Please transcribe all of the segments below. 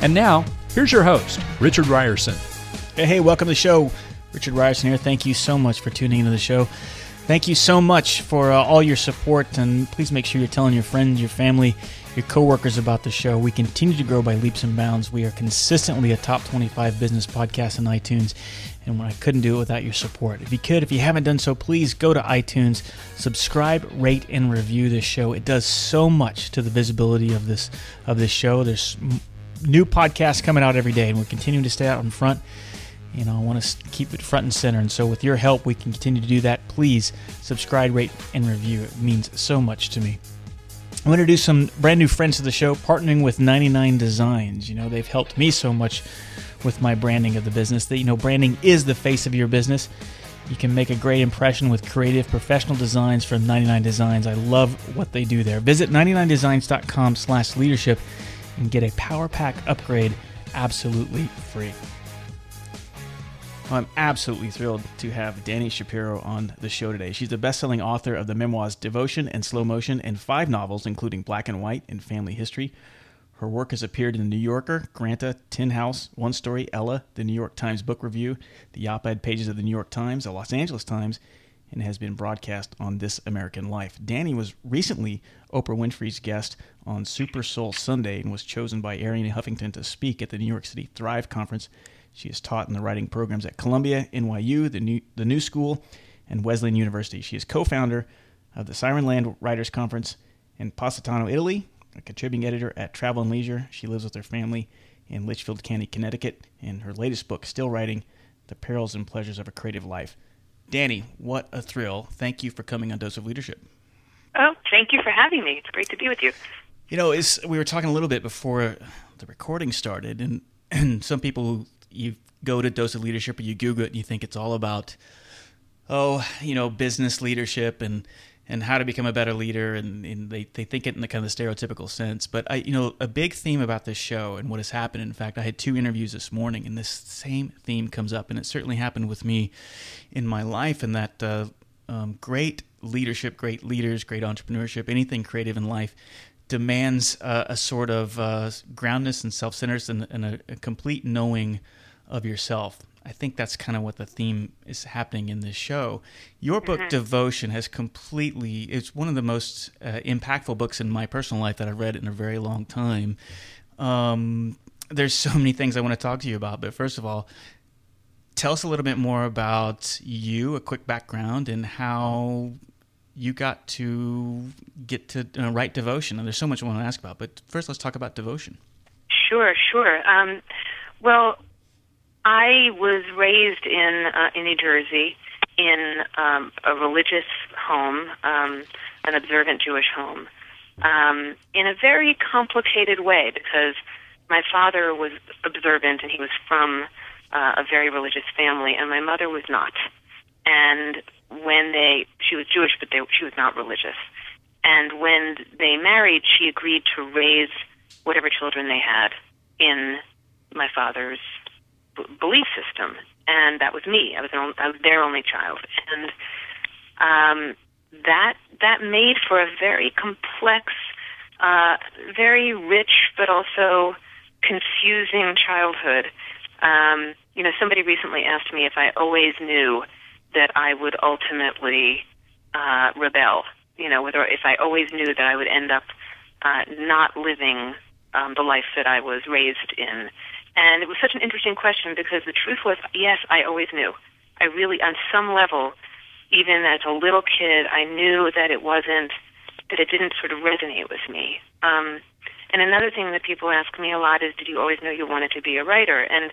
And now, here's your host, Richard Rierson. Hey, hey, welcome to the show. Richard Rierson here. Thank you so much for tuning into the show. Thank you so much for uh, all your support, and please make sure you're telling your friends, your family, your coworkers about the show. We continue to grow by leaps and bounds. We are consistently a top 25 business podcast on iTunes, and I couldn't do it without your support. If you could, if you haven't done so, please go to iTunes, subscribe, rate, and review this show. It does so much to the visibility of this of this show. There's new podcasts coming out every day, and we're continuing to stay out in front you know, I want to keep it front and center. And so, with your help, we can continue to do that. Please subscribe, rate, and review. It means so much to me. I'm going to do some brand new friends to the show, partnering with 99 Designs. You know, they've helped me so much with my branding of the business that, you know, branding is the face of your business. You can make a great impression with creative professional designs from 99 Designs. I love what they do there. Visit 99designs.com slash leadership and get a Power Pack upgrade absolutely free. I'm absolutely thrilled to have Dani Shapiro on the show today. She's the best-selling author of the memoirs Devotion and Slow Motion and five novels, including Black and White and Family History. Her work has appeared in The New Yorker, Granta, Tin House, One Story, Elle, the New York Times Book Review, the op-ed pages of the New York Times, the Los Angeles Times, and has been broadcast on This American Life. Dani was recently Oprah Winfrey's guest on Super Soul Sunday and was chosen by Arianna Huffington to speak at the New York City Thrive Conference she is taught in the writing programs at Columbia, NYU, the New, the New School, and Wesleyan University. She is co founder of the Sirenland Writers Conference in Positano, Italy, a contributing editor at Travel and Leisure. She lives with her family in Litchfield County, Connecticut, and her latest book, Still Writing The Perils and Pleasures of a Creative Life. Dani, what a thrill. Thank you for coming on Dose of Leadership. Oh, thank you for having me. It's great to be with you. You know, we were talking a little bit before the recording started, and, and some people you go to Dose of Leadership or you Google it and you think it's all about, oh, you know, business leadership and and how to become a better leader and, and, they, they think it in the kind of stereotypical sense but i you know a big theme about this show and what has happened in fact i had two interviews this morning and this same theme comes up and it certainly happened with me in my life and that uh, um, great leadership great leaders great entrepreneurship anything creative in life demands uh, a sort of uh, groundness and self-centeredness and, and a, a complete knowing of yourself. I think that's kind of what the theme is happening in this show. Your book, mm-hmm. Devotion, has completely, it's one of the most uh, impactful books in my personal life that I've read in a very long time. Um, there's so many things I want to talk to you about, but first of all, tell us a little bit more about you, a quick background, and how you got to get to uh, write devotion. And there's so much I want to ask about, but first let's talk about devotion. Sure, sure. Um, well, I was raised in uh, in New Jersey in um, a religious home, um, an observant Jewish home, um, in a very complicated way because my father was observant and he was from uh, a very religious family, and my mother was not. And when they, she was Jewish, but they, she was not religious. And when they married, she agreed to raise whatever children they had in my father's belief system, and that was me. I was an, I was their only child, and um, that that made for a very complex, uh, very rich, but also confusing childhood. Um, you know, somebody recently asked me if I always knew that I would ultimately uh, rebel. You know, whether if I always knew that I would end up uh, not living um, the life that I was raised in. And it was such an interesting question because the truth was, yes, I always knew. I really, on some level, even as a little kid, I knew that it wasn't, that it didn't sort of resonate with me. Um, and another thing that people ask me a lot is, did you always know you wanted to be a writer? And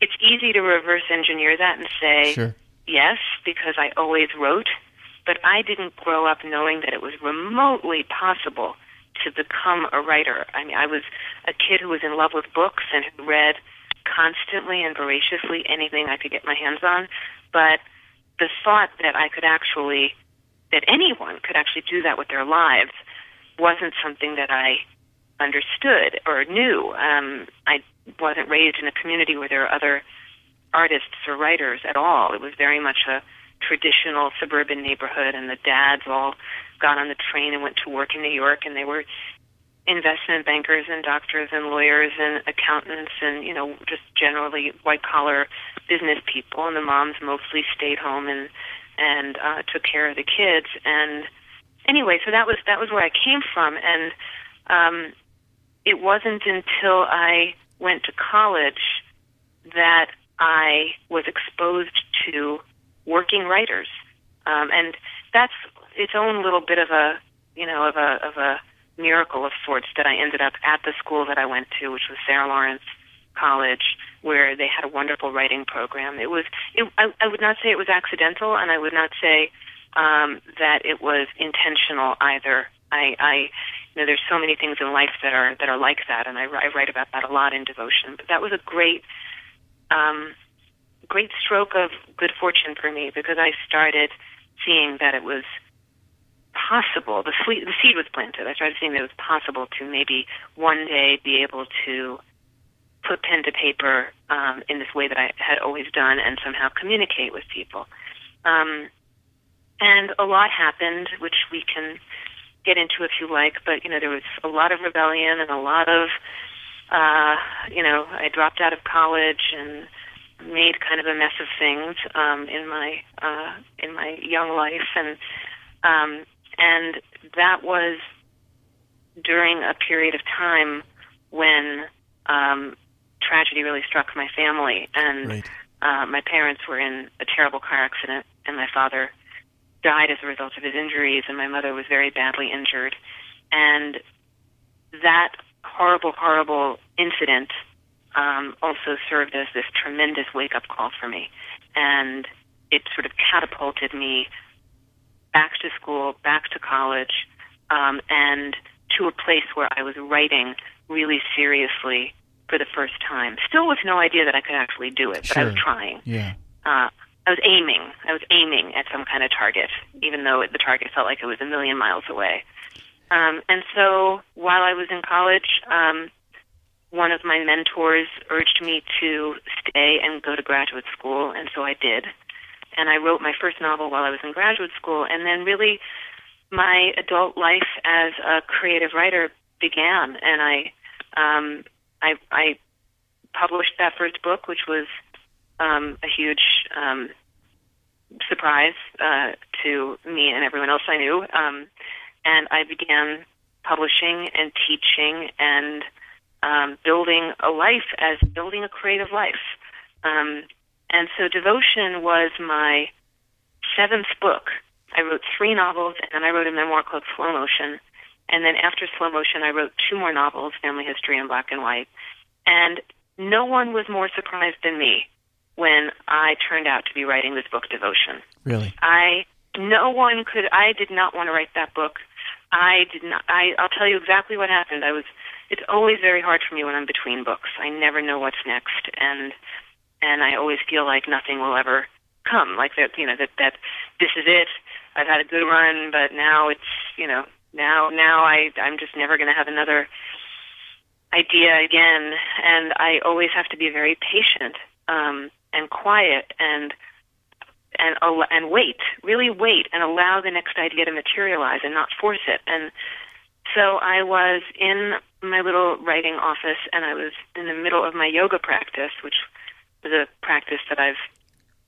it's easy to reverse engineer that and say, sure. yes, because I always wrote, but I didn't grow up knowing that it was remotely possible to become a writer. I mean, I was a kid who was in love with books and who read constantly and voraciously anything I could get my hands on. But the thought that I could actually, that anyone could actually do that with their lives wasn't something that I understood or knew. Um, I wasn't raised in a community where there are other artists or writers at all. It was very much a traditional suburban neighborhood, and the dads all got on the train and went to work in New York, and they were investment bankers and doctors and lawyers and accountants and you know just generally white collar business people. And the moms mostly stayed home and and uh took care of the kids. And anyway so that was that was where I came from. And um it wasn't until I went to college that I was exposed to working writers. Um and that's its own little bit of a you know of a of a miracle of sorts that I ended up at the school that I went to, which was Sarah Lawrence College, where they had a wonderful writing program. It was, it, I, I would not say it was accidental, and I would not say um, that it was intentional either. I, I, you know, there's so many things in life that are that are like that, and I, I write about that a lot in devotion. But that was a great, um, great stroke of good fortune for me because I started seeing that it was possible. The, sweet, the seed was planted. I started seeing that it was possible to maybe one day be able to put pen to paper um, in this way that I had always done and somehow communicate with people. Um, and a lot happened, which we can get into if you like. But you know, there was a lot of rebellion and a lot of, uh, you know, I dropped out of college and made kind of a mess of things um, in my uh, in my young life, and um, and that was during a period of time when um, tragedy really struck my family, and Right. uh, my parents were in a terrible car accident, and my father died as a result of his injuries, and my mother was very badly injured, and that horrible, horrible incident um, also served as this tremendous wake-up call for me, and it sort of catapulted me back to school, back to college, um, and to a place where I was writing really seriously for the first time. Still with no idea that I could actually do it, but I was trying. Yeah. Uh, I was aiming. I was aiming at some kind of target, even though the target felt like it was a million miles away. Um, and so while I was in college, um, one of my mentors urged me to stay and go to graduate school, and so I did. And I wrote my first novel while I was in graduate school, and then really my adult life as a creative writer began, and I, um, I, I published that first book, which was um, a huge um, surprise uh, to me and everyone else I knew. Um, and I began publishing and teaching and um, building a life as building a creative life. Um, and so Devotion was my seventh book. I wrote three novels, and then I wrote a memoir called Slow Motion. And then after Slow Motion, I wrote two more novels, Family History and Black and White. And no one was more surprised than me when I turned out to be writing this book, Devotion. Really. I no one could. I did not want to write that book. I did not. I I'll tell you exactly what happened. I was. It's always very hard for me when I'm between books. I never know what's next, and and I always feel like nothing will ever come. Like that, you know, that that this is it. I've had a good run, but now it's you know now now I I'm just never going to have another idea again, and I always have to be very patient um, and quiet and and and wait, really wait, and allow the next idea to materialize and not force it. And so I was in my little writing office, and I was in the middle of my yoga practice, which was a practice that I've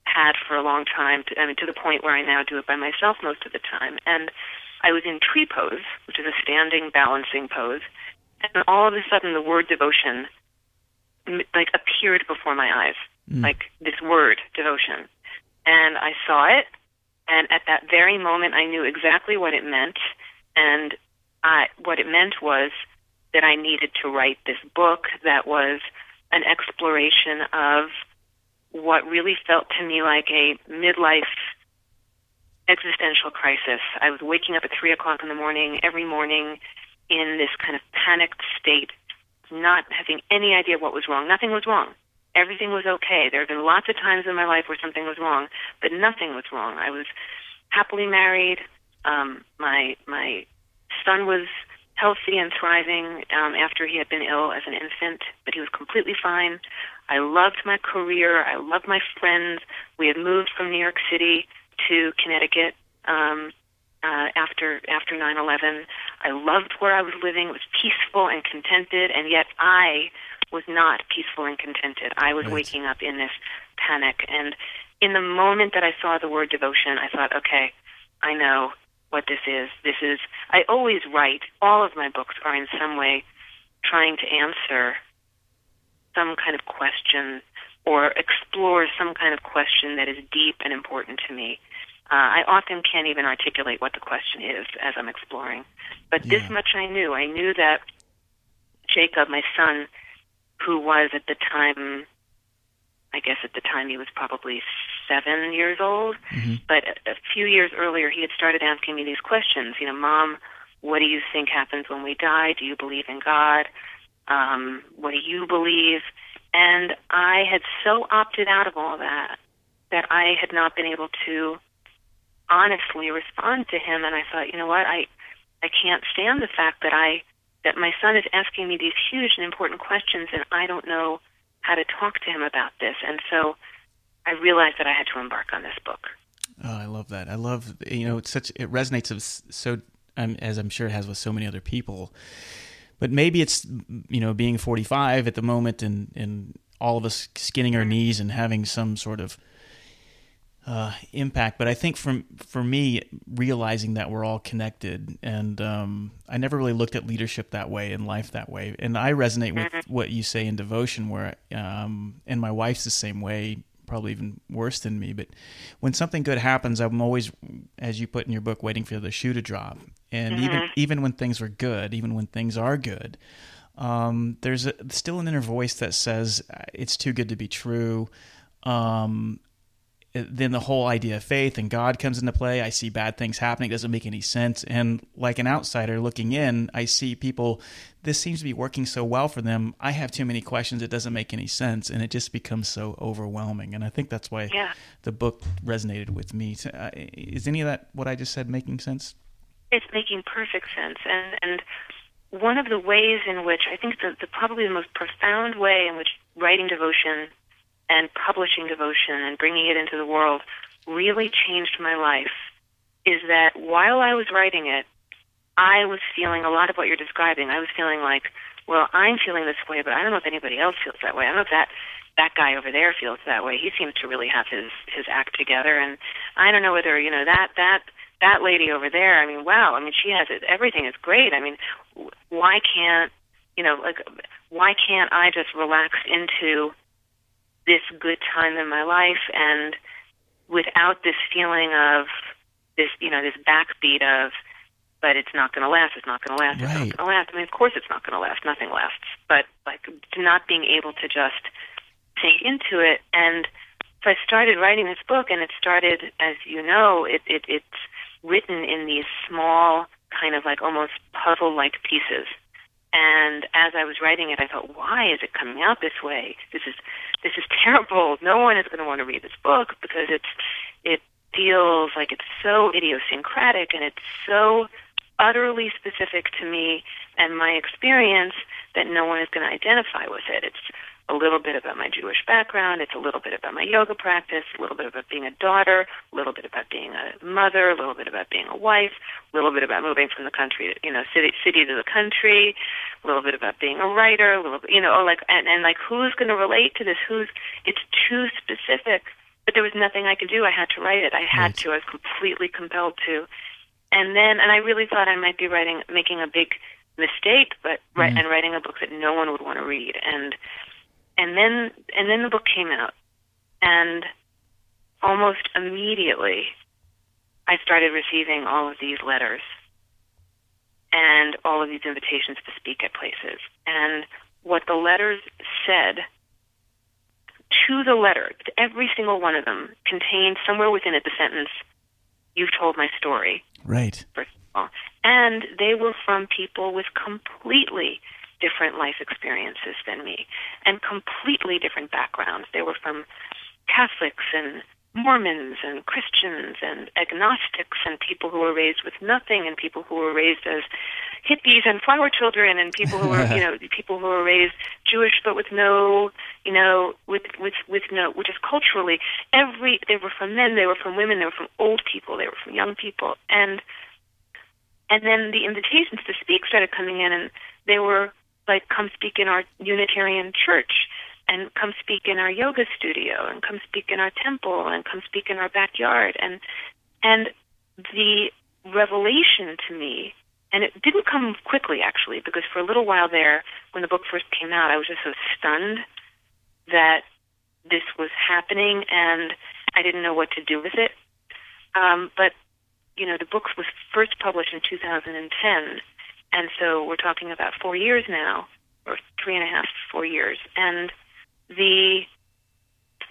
had for a long time. To, I mean, to the point where I now do it by myself most of the time. And I was in tree pose, which is a standing balancing pose, and all of a sudden the word devotion like appeared before my eyes, mm. like this word devotion. And I saw it, and at that very moment, I knew exactly what it meant, and I, what it meant was that I needed to write this book that was an exploration of what really felt to me like a midlife existential crisis. I was waking up at three o'clock in the morning every morning in this kind of panicked state not having any idea what was wrong. Nothing was wrong. Everything was okay. There have been lots of times in my life where something was wrong, but nothing was wrong. I was happily married. Um, my my son was healthy and thriving um, after he had been ill as an infant, but he was completely fine. I loved my career. I loved my friends. We had moved from New York City to Connecticut um, uh, after after 9/11. I loved where I was living. It was peaceful and contented, and yet I was not peaceful and contented. I was right. waking up in this panic, and in the moment that I saw the word devotion, I thought, okay, I know what this is. This is. I always write. All of my books are in some way trying to answer some kind of question or explore some kind of question that is deep and important to me. Uh, I often can't even articulate what the question is as I'm exploring. But yeah. this much I knew. I knew that Jacob, my son, who was at the time, I guess at the time he was probably seven years old, mm-hmm. but a, a few years earlier he had started asking me these questions. You know, Mom, what do you think happens when we die? Do you believe in God? Um, what do you believe? And I had so opted out of all that that I had not been able to honestly respond to him. And I thought, you know what, I I can't stand the fact that I that my son is asking me these huge and important questions, and I don't know how to talk to him about this. And so I realized that I had to embark on this book. Oh, I love that. I love you know it's such it resonates so um, as I'm sure it has with so many other people but maybe it's you know being 45 at the moment and and all of us skinning our knees and having some sort of uh, impact. But I think from for me, realizing that we're all connected, and um, I never really looked at leadership that way and life that way. And I resonate with mm-hmm. what you say in devotion, where um, and my wife's the same way probably even worse than me. But when something good happens, I'm always, as you put in your book, waiting for the shoe to drop. And mm-hmm. even even when things are good, even when things are good, um, there's a, still an inner voice that says it's too good to be true. Um, then the whole idea of faith and God comes into play. I see bad things happening. It doesn't make any sense. And like an outsider looking in, I see people, this seems to be working so well for them. I have too many questions. It doesn't make any sense. And it just becomes so overwhelming. And I think that's why yeah. the book resonated with me. Uh, is any of that, what I just said, making sense? It's making perfect sense. And, and one of the ways in which I think the, the probably the most profound way in which writing devotion and publishing devotion and bringing it into the world really changed my life is that while I was writing it, I was feeling a lot of what you're describing. I was feeling like, well, I'm feeling this way, but I don't know if anybody else feels that way. I don't know if that that guy over there feels that way. He seems to really have his his act together, and I don't know whether you know that that that lady over there. I mean, wow. I mean, she has it. Everything is great. I mean, why can't you know like why can't I just relax into this good time in my life and without this feeling of this, you know, this backbeat of, but it's not going to last, it's not going to last, it's not going to last. I mean, of course it's not going to last, nothing lasts. But like not being able to just sink into it. And so I started writing this book, and it started, as you know, it, it it's written in these small, kind of like almost puzzle-like pieces. And as I was writing it, I thought, why is it coming out this way? This is this is terrible. No one is going to want to read this book because it's it feels like it's so idiosyncratic and it's so utterly specific to me and my experience that no one is going to identify with it. It's a little bit about my Jewish background. It's a little bit about my yoga practice, a little bit about being a daughter, a little bit about being a mother, a little bit about being a wife, a little bit about moving from the country, to, you know, city city to the country, a little bit about being a writer, a little bit, you know, like and, and like who's going to relate to this? Who's? It's too specific. But there was nothing I could do. I had to write it. I had right. to. I was completely compelled to. And then, and I really thought I might be writing, making a big mistake, but mm-hmm. and writing a book that no one would want to read. And and then and then the book came out and almost immediately I started receiving all of these letters and all of these invitations to speak at places. And what the letters said to the letter, every single one of them contained somewhere within it the sentence, You've told my story. Right. First of all. And they were from people with completely different life experiences than me and completely different backgrounds. They were from Catholics and Mormons and Christians and agnostics and people who were raised with nothing and people who were raised as hippies and flower children and people who were you know people who were raised Jewish but with no you know with with with no which is culturally every they were from men they were from women they were from old people they were from young people and and then the invitations to speak started coming in and they were like come speak in our Unitarian church and come speak in our yoga studio and come speak in our temple and come speak in our backyard. And and the revelation to me and it didn't come quickly actually because for a little while there when the book first came out I was just so stunned that this was happening and I didn't know what to do with it. Um, but you know the book was first published in 2010 and so we're talking about four years now or three and a half four years and the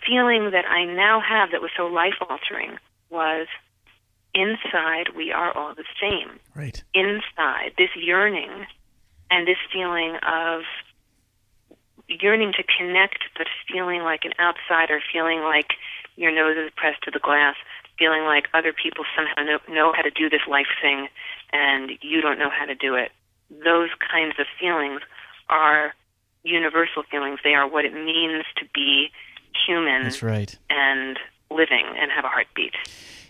feeling that I now have that was so life altering was inside we are all the same. Right. Inside this yearning and this feeling of yearning to connect, but feeling like an outsider, feeling like your nose is pressed to the glass, feeling like other people somehow know, know how to do this life thing and you don't know how to do it. Those kinds of feelings are universal feelings. They are what it means to be human. That's right. And living and have a heartbeat.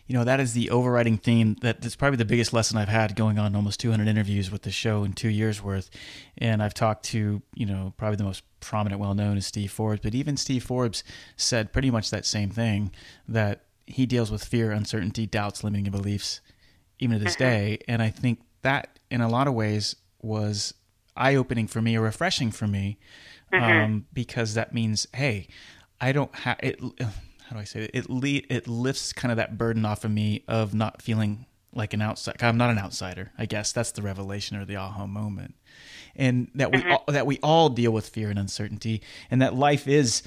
You know, that is the overriding theme. that That is probably the biggest lesson I've had going on almost 200 interviews with the show in two years worth. And I've talked to, you know, probably the most prominent, well known is Steve Forbes. But even Steve Forbes said pretty much that same thing that he deals with fear, uncertainty, doubts, limiting beliefs, even to this mm-hmm. day. And I think that, in a lot of ways, was eye opening for me or refreshing for me mm-hmm. um, because that means, hey, I don't have it. How do I say it? It, le- it lifts kind of that burden off of me of not feeling like an outsider. I'm not an outsider. I guess that's the revelation or the aha moment, and that we mm-hmm. all, that we all deal with fear and uncertainty, and that life is,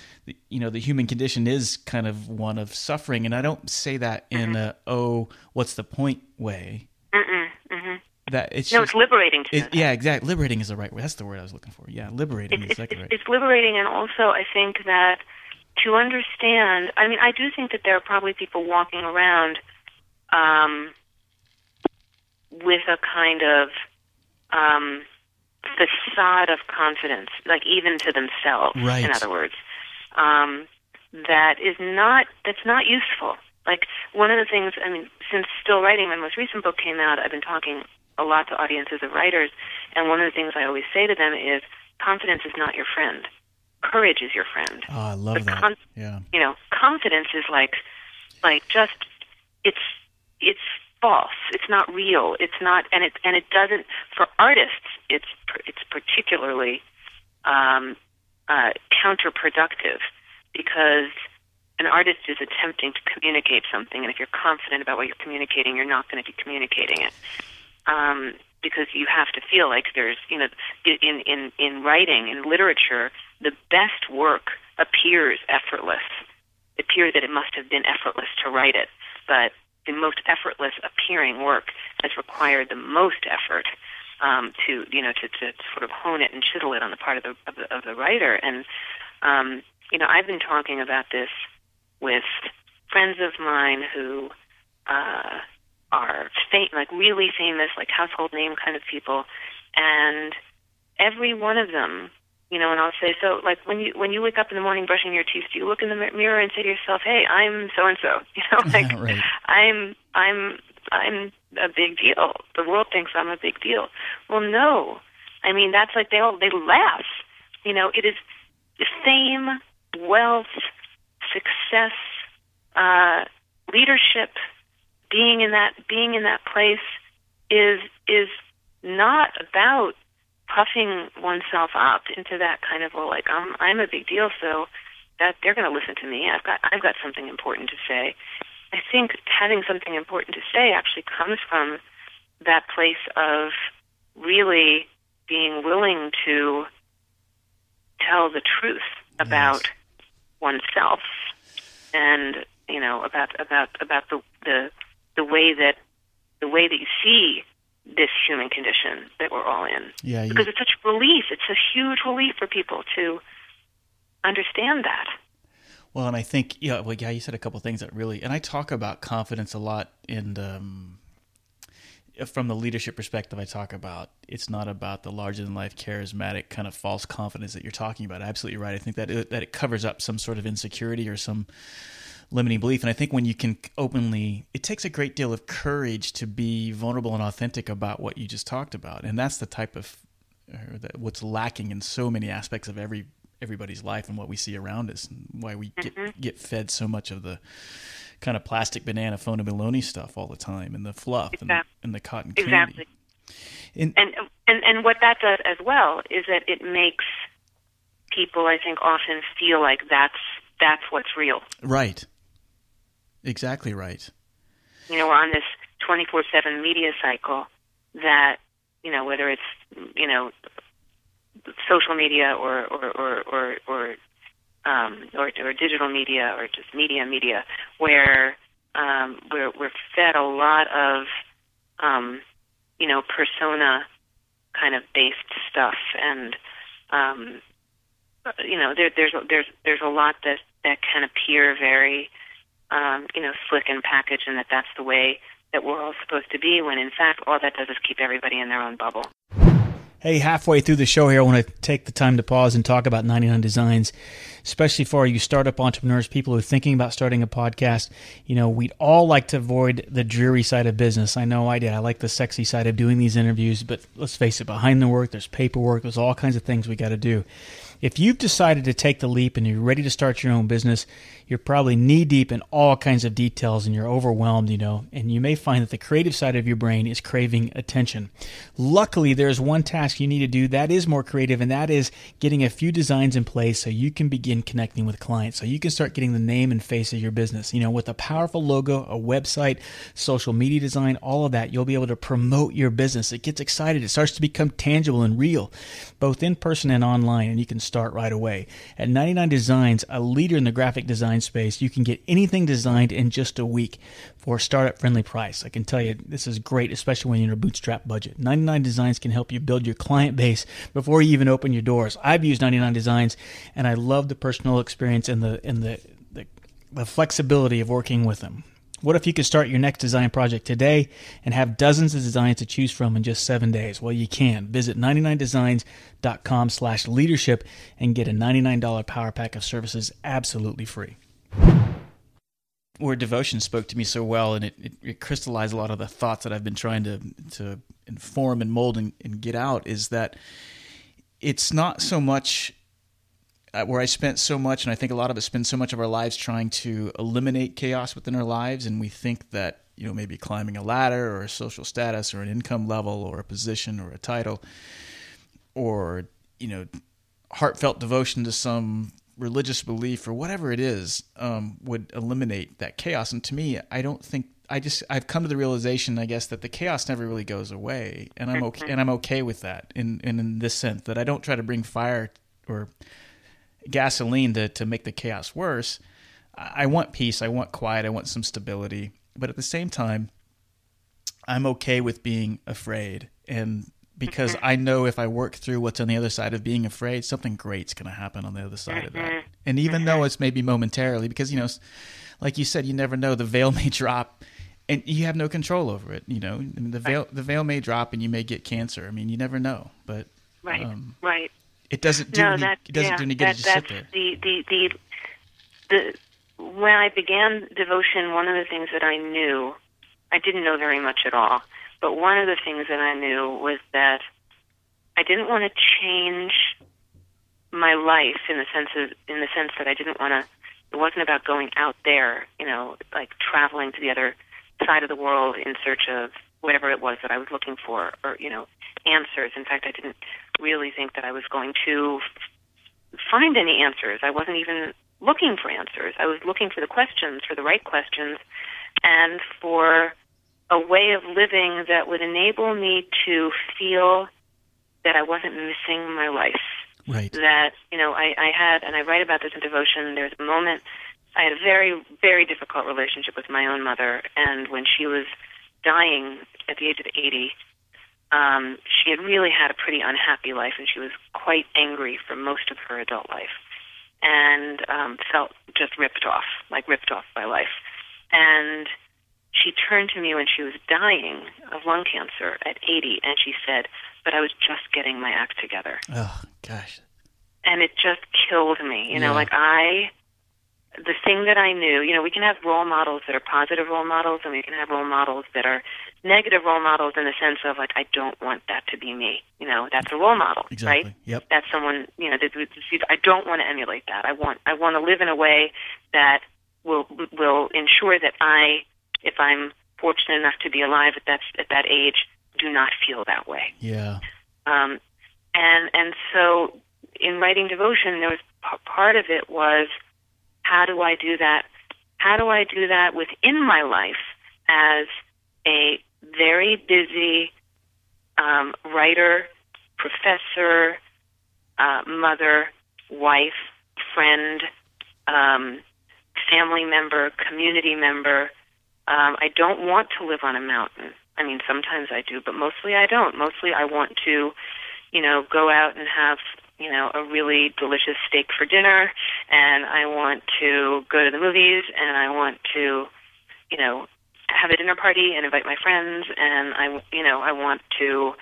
you know, the human condition is kind of one of suffering. And I don't say that in mm-hmm. a oh, what's the point way. Mm-hmm that it's no, just, it's liberating to it, yeah, exactly. Liberating is the right word. That's the word I was looking for. Yeah, liberating it's, is exactly right. It's liberating, and also I think that to understand. I mean, I do think that there are probably people walking around um, with a kind of um, facade of confidence, like even to themselves. Right. In other words, um, that is not that's not useful. Like one of the things, I mean, since still writing, my most recent book came out. I've been talking a lot to audiences of writers, and one of the things I always say to them is confidence is not your friend. Courage is your friend. Oh, I love that. Con- yeah. You know, confidence is like, like just it's it's false. It's not real. It's not, and it and it doesn't. For artists, it's it's particularly um, uh, counterproductive because an artist is attempting to communicate something, and if you're confident about what you're communicating, you're not going to be communicating it um, because you have to feel like there's, you know, in in in writing in literature, the best work appears effortless. It appears that it must have been effortless to write it, but the most effortless appearing work has required the most effort um, to, you know, to, to sort of hone it and chisel it on the part of the of the, of the writer. And um, you know, I've been talking about this with friends of mine who uh, are fam- like really famous, like household name kind of people, and every one of them, you know, and I'll say, so like when you when you wake up in the morning brushing your teeth, do you look in the mirror and say to yourself, hey, I'm so and so, you know, like right. I'm I'm I'm a big deal. The world thinks I'm a big deal. Well, no, I mean that's like they all they laugh. You know, it is fame, wealth, success, uh, leadership, being in that being in that place is is not about puffing oneself up into that kind of well like I'm I'm a big deal so that they're going to listen to me I've got I've got something important to say I think having something important to say actually comes from that place of really being willing to tell the truth about yes. oneself and you know about about about the the the way that the way that you see this human condition that we're all in. Yeah, you, Because it's such relief. It's a huge relief for people to understand that. Well, and I think yeah, well, yeah, you said a couple things that really, and I talk about confidence a lot in um, from the leadership perspective. I talk about it's not about the larger than life, charismatic kind of false confidence that you're talking about. Absolutely right. I think that it, that it covers up some sort of insecurity or some limiting belief, and I think when you can openly, it takes a great deal of courage to be vulnerable and authentic about what you just talked about, and that's the type of or that what's lacking in so many aspects of every everybody's life and what we see around us and why we Mm-hmm. get get fed so much of the kind of plastic banana phone and baloney stuff all the time and the fluff and, Exactly. and the cotton candy. Exactly. And, And and and what that does as well is that it makes people, I think, often feel like that's that's what's real. right. Exactly right. You know, we're on this twenty four seven media cycle that you know whether it's you know social media or or or or, or um, or, or digital media or just media media where um, we're we're fed a lot of um, you know persona kind of based stuff and um, you know there, there's there's there's a lot that that can appear very um, you know slick and packaged and that that's the way that we're all supposed to be when in fact all that does is keep everybody in their own bubble. Hey, halfway through the show here, I want to take the time to pause and talk about 99 Designs, especially for you startup entrepreneurs, people who are thinking about starting a podcast. You know, we'd all like to avoid the dreary side of business. I know I did. I like the sexy side of doing these interviews, but let's face it, behind the work, there's paperwork, there's all kinds of things we got to do. If you've decided to take the leap and you're ready to start your own business, you're probably knee deep in all kinds of details and you're overwhelmed, you know, and you may find that the creative side of your brain is craving attention. Luckily, there's one task you need to do that is more creative, and that is getting a few designs in place so you can begin connecting with clients, so you can start getting the name and face of your business. You know, with a powerful logo, a website, social media design, all of that, you'll be able to promote your business. It gets excited, it starts to become tangible and real, both in person and online, and you can start right away. At 99 Designs, a leader in the graphic design space, you can get anything designed in just a week for a startup friendly price. I can tell you this is great, especially when you're in a bootstrap budget. 99 Designs can help you build your client base before you even open your doors. I've used 99 Designs and I love the personal experience and the and the, the, the flexibility of working with them. What if you could start your next design project today and have dozens of designs to choose from in just seven days? Well, you can. Visit 99designs.com slash leadership and get a $99 power pack of services absolutely free. Where devotion spoke to me so well, and it, it, it crystallized a lot of the thoughts that I've been trying to to inform and mold and, and get out, is that it's not so much uh, where I spent so much, and I think a lot of us spend so much of our lives trying to eliminate chaos within our lives, and we think that you know maybe climbing a ladder or a social status or an income level or a position or a title or you know heartfelt devotion to some religious belief or whatever it is um, would eliminate that chaos. And to me, I don't think I just I've come to the realization, I guess, that the chaos never really goes away, and I'm okay, and I'm okay with that. In in, in this sense, that I don't try to bring fire or gasoline to to make the chaos worse. I I want peace. I want quiet. I want some stability. But at the same time, I'm okay with being afraid, and because mm-hmm. I know if I work through what's on the other side of being afraid, something great's going to happen on the other side of that. Mm-hmm. And even though mm-hmm. it's maybe momentarily, because you know, like you said, you never know the veil may drop, and you have no control over it. You know, I mean, the veil the veil may drop, and you may get cancer. I mean, you never know, but Right. um, right. it doesn't do no, any, that it doesn't yeah, do any good that, to just sit there. The, the the the when I began devotion, one of the things that I knew, I didn't know very much at all, but one of the things that I knew was that I didn't want to change my life in the sense of in the sense that I didn't want to. It wasn't about going out there, you know, like traveling to the other side of the world in search of whatever it was that I was looking for, or you know, answers. In fact, I didn't really think that I was going to find any answers. I wasn't even looking for answers. I was looking for the questions, for the right questions, and for a way of living that would enable me to feel that I wasn't missing my life. Right. That, you know, I, I had, and I write about this in Devotion, there's a moment, I had a very, very difficult relationship with my own mother, and when she was dying at the age of 80, um, she had really had a pretty unhappy life, and she was quite angry for most of her adult life, and um, felt just ripped off, like ripped off by life. And she turned to me when she was dying of lung cancer at 80, and she said, "But I was just getting my act together." Oh gosh. and it just killed me. You know, like I, the thing that I knew, you know, we can have role models that are positive role models, and we can have role models that are negative role models in the sense of like, I don't want that to be me. You know, that's a role model, Exactly. right? Yep. That's someone, you know, that, that- I don't want to emulate that. I want, I want to live in a way that will will ensure that I, if I'm fortunate enough to be alive at that at that age, do not feel that way. Yeah. Um, and and so in writing devotion, there was p- part of it was how do I do that? How do I do that within my life as a very busy um, writer, professor, uh, mother, wife, friend, um, family member, community member. Um, I don't want to live on a mountain. I mean, sometimes I do, but mostly I don't. Mostly I want to, you know, go out and have, you know, a really delicious steak for dinner, and I want to go to the movies, and I want to, you know, have a dinner party and invite my friends, and I, you know, I want to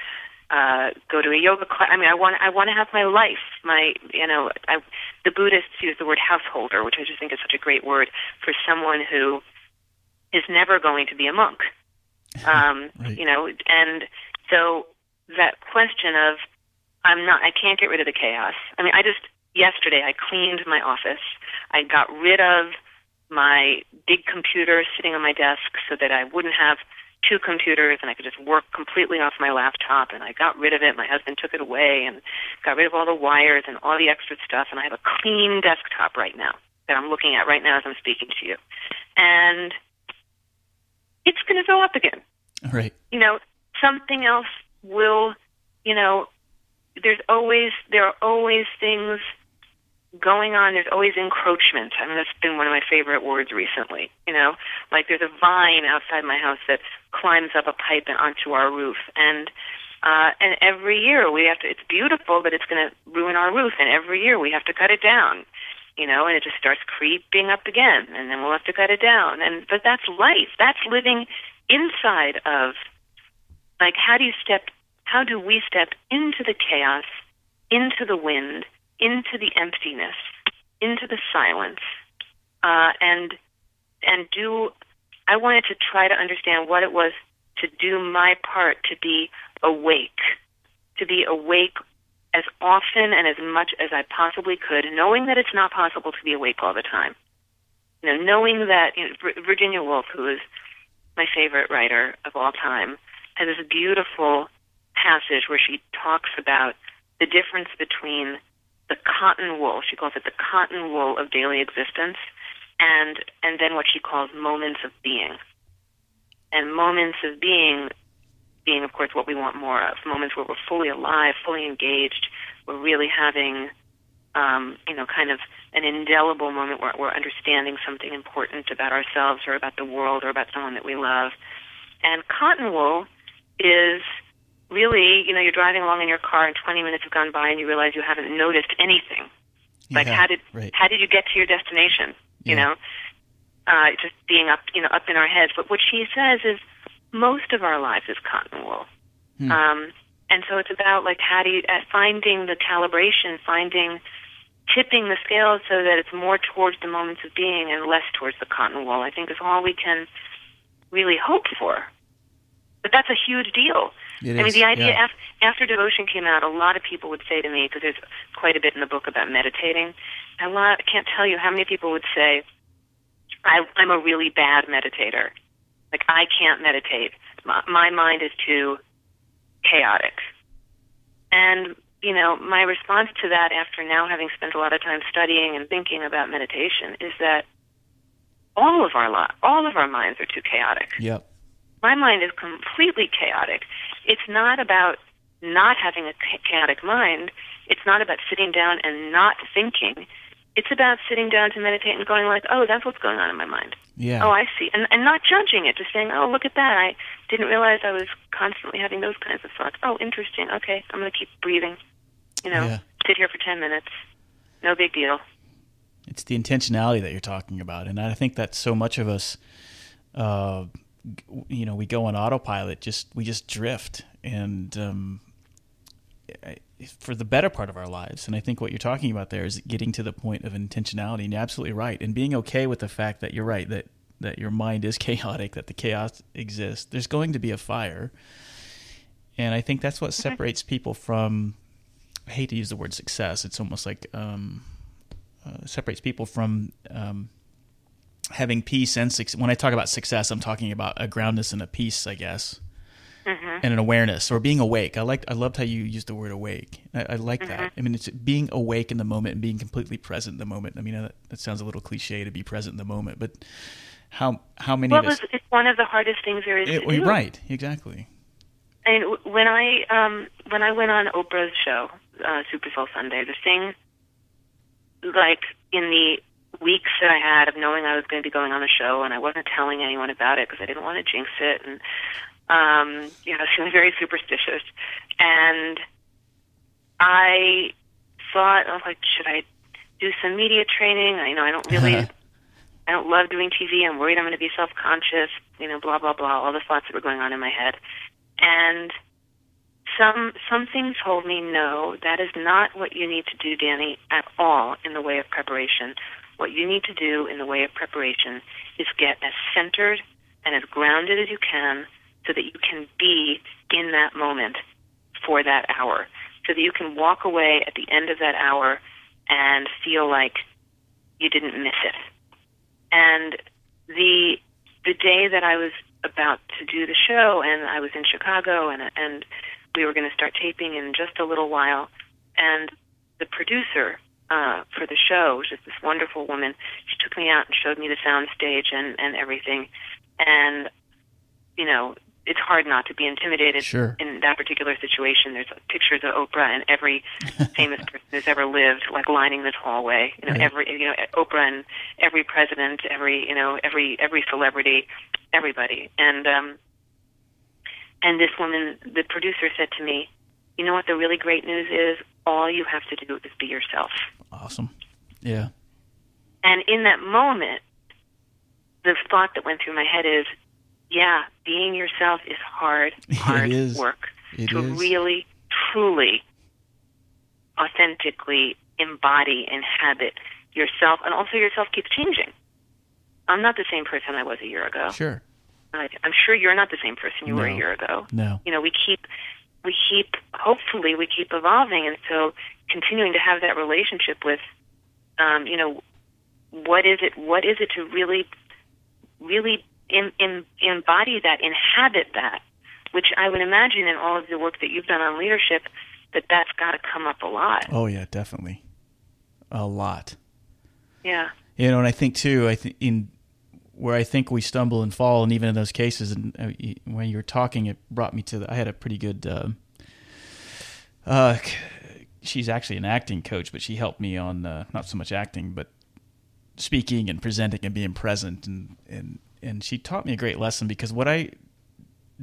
uh, go to a yoga class. I mean, I want I want to have my life. My you know, I, the Buddhists use the word householder, which I just think is such a great word for someone who is never going to be a monk. Um, Right. You know, and so that question of I'm not I can't get rid of the chaos. I mean, I just yesterday I cleaned my office. I got rid of my big computer sitting on my desk so that I wouldn't have two computers and I could just work completely off my laptop and I got rid of it. My husband took it away and got rid of all the wires and all the extra stuff and I have a clean desktop right now that I'm looking at right now as I'm speaking to you. And it's going to go up again Right. you know, something else will, you know, there's always there are always things going on. There's always encroachment. I mean, that's been one of my favorite words recently. You know, like there's a vine outside my house that climbs up a pipe and onto our roof, and uh, and every year we have to. It's beautiful, but it's going to ruin our roof, and every year we have to cut it down. You know, and it just starts creeping up again, and then we'll have to cut it down. And but that's life. That's living inside of like how do you step how do we step into the chaos into the wind into the emptiness into the silence uh, and and do i wanted to try to understand what it was to do my part to be awake to be awake as often and as much as i possibly could knowing that it's not possible to be awake all the time you know knowing that you know, virginia woolf who is my favorite writer of all time, has this beautiful passage where she talks about the difference between the cotton wool, she calls it the cotton wool of daily existence, and and then what she calls moments of being. And moments of being being of course what we want more of, moments where we're fully alive, fully engaged, we're really having um, you know, kind of an indelible moment where we're understanding something important about ourselves or about the world or about someone that we love. And cotton wool is really, you know, you're driving along in your car and 20 minutes have gone by and you realize you haven't noticed anything. Like Yeah, how did right. how did you get to your destination? You Yeah. know, uh, just being up, you know, up in our heads. But what she says is most of our lives is cotton wool. Hmm. Um, and so it's about like how do you uh, finding the calibration, finding tipping the scales so that it's more towards the moments of being and less towards the cotton wool. I think is all we can really hope for. But that's a huge deal. It I mean, is, the idea yeah. af- after devotion came out, a lot of people would say to me because there's quite a bit in the book about meditating. A lot, I can't tell you how many people would say, I, "I'm a really bad meditator. Like I can't meditate. My, my mind is too chaotic." And you know, my response to that, after now having spent a lot of time studying and thinking about meditation, is that all of our li- all of our minds are too chaotic Yep. my mind is completely chaotic. It's not about not having a cha- chaotic mind. It's not about sitting down and not thinking. It's about sitting down to meditate and going like, oh, that's what's going on in my mind. Yeah. Oh, I see, and and not judging it, just saying, oh, look at that. I didn't realize I was constantly having those kinds of thoughts. Oh, interesting. Okay, I'm going to keep breathing. You know, Yeah. sit here for ten minutes. No big deal. It's the intentionality that you're talking about, and I think that so much of us, uh, you know, we go on autopilot. Just we just drift, and um, for the better part of our lives. And I think what you're talking about there is getting to the point of intentionality. And you're absolutely right, and being okay with the fact that you're right that that your mind is chaotic, that the chaos exists. There's going to be a fire, and I think that's what separates people from. I hate to use the word success. It's almost like um, uh, separates people from um, having peace and success. When I talk about success, I'm talking about a groundness and a peace, I guess, and an awareness or being awake. I liked, I loved how you used the word awake. I, I like that. I mean, it's being awake in the moment and being completely present in the moment. I mean, that, that sounds a little cliche to be present in the moment, but how how many Well, of us? it's, it's one of the hardest things there is It- to do. right, exactly. And when I um when I went on Oprah's show, uh, Super Soul Sunday, the thing, like in the weeks that I had of knowing I was going to be going on the show, and I wasn't telling anyone about it because I didn't want to jinx it, and um, you know, she was very superstitious, and I thought, I was like, should I do some media training? I, you know, I don't really. I don't love doing TV. I'm worried I'm going to be self-conscious. You know, blah blah blah. All the thoughts that were going on in my head, and some something told me no. That is not what you need to do, Dani, at all in the way of preparation. What you need to do in the way of preparation is get as centered and as grounded as you can, so that you can be in that moment for that hour, so that you can walk away at the end of that hour and feel like you didn't miss it. And the the day that I was about to do the show, and I was in Chicago, and and we were going to start taping in just a little while, and the producer uh, for the show was just this wonderful woman. She took me out and showed me the sound stage and and everything, and you know. It's hard not to be intimidated Sure. in that particular situation. There's pictures of Oprah and every famous person who's ever lived, like lining this hallway. You know, Right. every you know Oprah and every president, every you know every every celebrity, everybody. And um, and this woman, the producer, said to me, "You know what? The really great news is, all you have to do is be yourself." Awesome. Yeah. And in that moment, the thought that went through my head is, yeah, being yourself is hard, hard is. work It to is. really, truly, authentically embody, inhabit yourself, and also yourself keeps changing. I'm not the same person I was a year ago. Sure. I- I'm sure you're not the same person you were a year ago. No. You know, we keep, we keep, hopefully, we keep evolving, and so continuing to have that relationship with, um, you know, what is it? What is it to really, really in, in, embody that, inhabit that? Which I would imagine in all of the work that you've done on leadership, that that's got to come up a lot. Oh yeah, definitely. A lot. Yeah. You know, and I think too, I think in where I think we stumble and fall, and even in those cases, and uh, when you were talking, it brought me to. The, I had a pretty good. Uh, uh, she's actually an acting coach, but she helped me on uh, not so much acting, but speaking and presenting and being present, and and and she taught me a great lesson because what I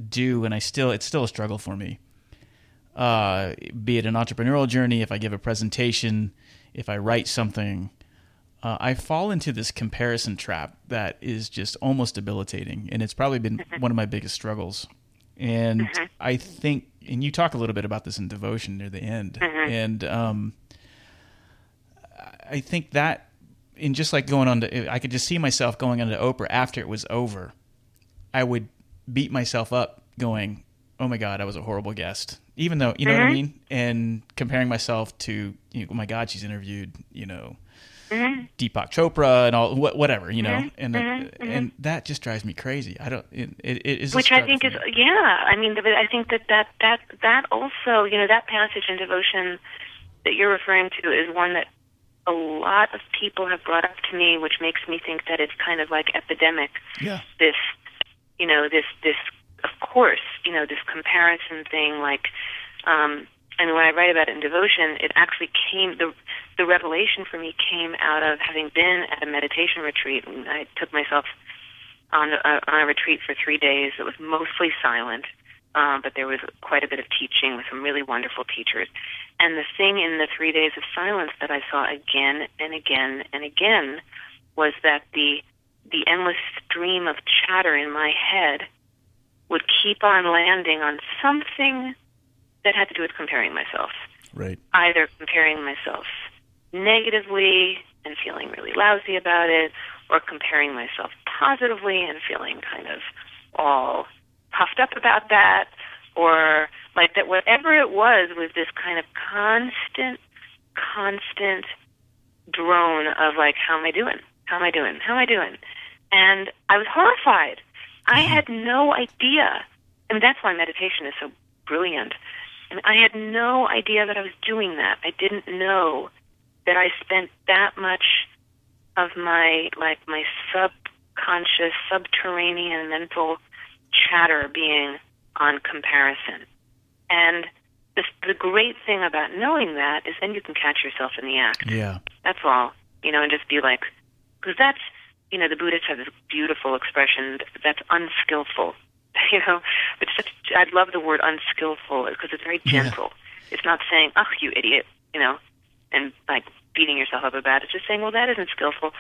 do, and I still, it's still a struggle for me. Uh, be it an entrepreneurial journey, if I give a presentation, if I write something, uh, I fall into this comparison trap that is just almost debilitating, and it's probably been one of my biggest struggles. And I think, and you talk a little bit about this in devotion near the end, and um, I think that, in just like going on to, I could just see myself going on to Oprah after it was over. I would beat myself up, going, "Oh my God, I was a horrible guest," even though you know what I mm-hmm. mean, and comparing myself to, you know, "Oh my God, she's interviewed," you know. Mm-hmm. Deepak Chopra and all wha- whatever you know, mm-hmm. and uh, and that just drives me crazy. I don't. It, it, it is which I think is yeah. I mean, I think that that that that also, you know, that passage in devotion that you're referring to is one that a lot of people have brought up to me, which makes me think that it's kind of like epidemic. yeah This, you know, this this of course, you know, this comparison thing. Like, um, and when I write about it in devotion, it actually came the the revelation for me came out of having been at a meditation retreat. And I took myself on a, on a retreat for three days. It was mostly silent, um, but there was quite a bit of teaching with some really wonderful teachers. And the thing in the three days of silence that I saw again and again and again was that the the endless stream of chatter in my head would keep on landing on something that had to do with comparing myself. Right. Either comparing myself negatively and feeling really lousy about it, or comparing myself positively and feeling kind of all puffed up about that, or like that whatever it was was this kind of constant, constant drone of like, how am I doing? How am I doing? How am I doing? And I was horrified. I mm-hmm. had no idea. I mean, that's why meditation is so brilliant. And I had no idea that I was doing that. I didn't know that I spent that much of my like my subconscious, subterranean mental chatter being on comparison. And the, the great thing about knowing that is then you can catch yourself in the act. Yeah. That's all. You know, and just be like, because that's, you know, the Buddhists have this beautiful expression that's unskillful. You know, it's such, I love the word unskillful because it's very gentle. Yeah. It's not saying, "Oh, you idiot," you know, and like beating yourself up about it. It's just saying, "Well, that isn't skillful.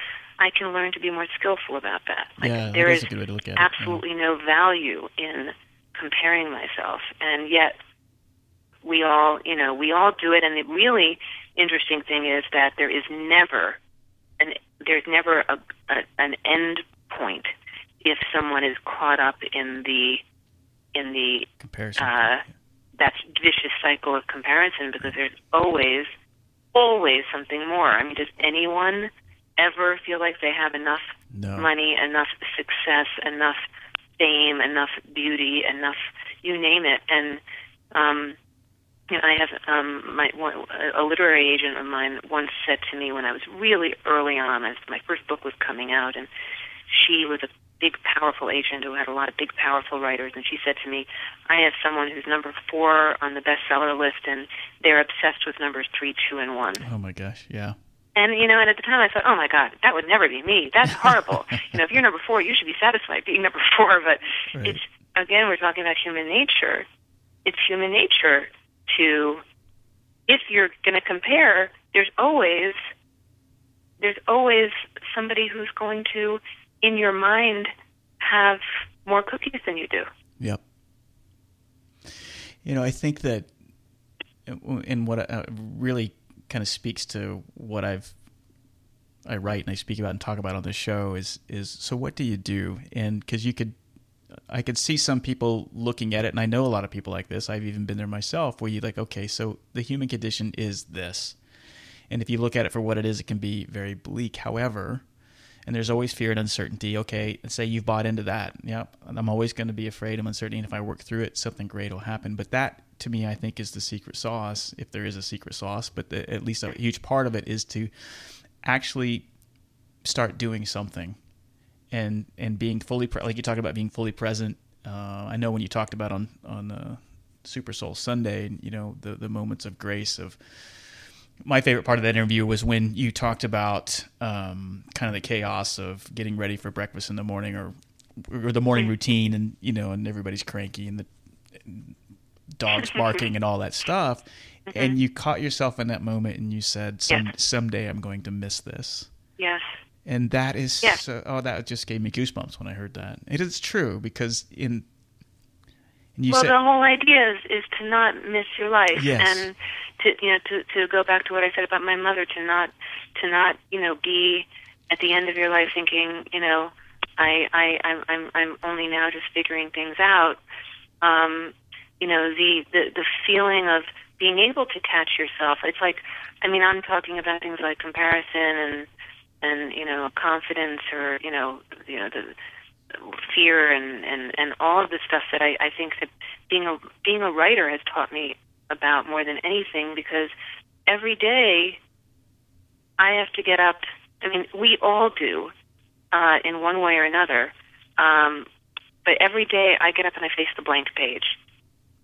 I can learn to be more skillful about that." Like, yeah, there is absolutely it, yeah. no value in comparing myself, and yet we all, you know, we all do it. And the really interesting thing is that there is never an there's never a, a an end point if someone is caught up in the in the comparison uh, that vicious cycle of comparison because there's always always something more. I mean, does anyone ever feel like they have enough no. money, enough success, enough fame, enough beauty, enough you name it? And um, you know, I have um, my one, a literary agent of mine once said to me when I was really early on, as my first book was coming out, and she was a big, powerful agent who had a lot of big, powerful writers, and she said to me, "I have someone who's number four on the bestseller list, and they're obsessed with numbers three, two, and one." Oh my gosh, yeah. And you know, and at the time I thought, oh my God, that would never be me. That's horrible. you know, if you're number four, you should be satisfied being number four. But right. it's again, we're talking about human nature. It's human nature to, if you're going to compare, there's always, there's always somebody who's going to, in your mind, have more cookies than you do. Yep. You know, I think that, and what uh, really kind of speaks to what I've I write and I speak about and talk about on the show is is so what do you do? And because you could I could see some people looking at it, and I know a lot of people like this. I've even been there myself, where you like, okay, so the human condition is this, and if you look at it for what it is, it can be very bleak. However, and there's always fear and uncertainty. Okay, and say you've bought into that. Yep, I'm always going to be afraid of uncertainty, and if I work through it, something great will happen. But that, to me, I think is the secret sauce, if there is a secret sauce. But the, at least a huge part of it is to actually start doing something and and being fully pre- like you talked about being fully present. Uh, I know when you talked about on on uh, Super Soul Sunday, you know the the moments of grace of. My favorite part of that interview was when you talked about um, kind of the chaos of getting ready for breakfast in the morning or or the morning routine, and you know, and everybody's cranky and the dogs barking and all that stuff. Mm-hmm. And you caught yourself in that moment, and you said, Some, Yes. "Someday I'm going to miss this." Yes. and that is Yeah. so, oh that just gave me goosebumps when I heard that. It is true because in and you well, said the whole idea is is to not miss your life, Yes. and to you know to to go back to what I said about my mother, to not to not you know be at the end of your life thinking you know I I I'm I'm, I'm only now just figuring things out. Um, you know the, the the feeling of being able to catch yourself. It's like I mean I'm talking about things like comparison and and you know confidence or you know you know the fear and and and all of the stuff that I I think that being a being a writer has taught me about more than anything because every day I have to get up. I mean, we all do uh, in one way or another. Um, but every day I get up and I face the blank page.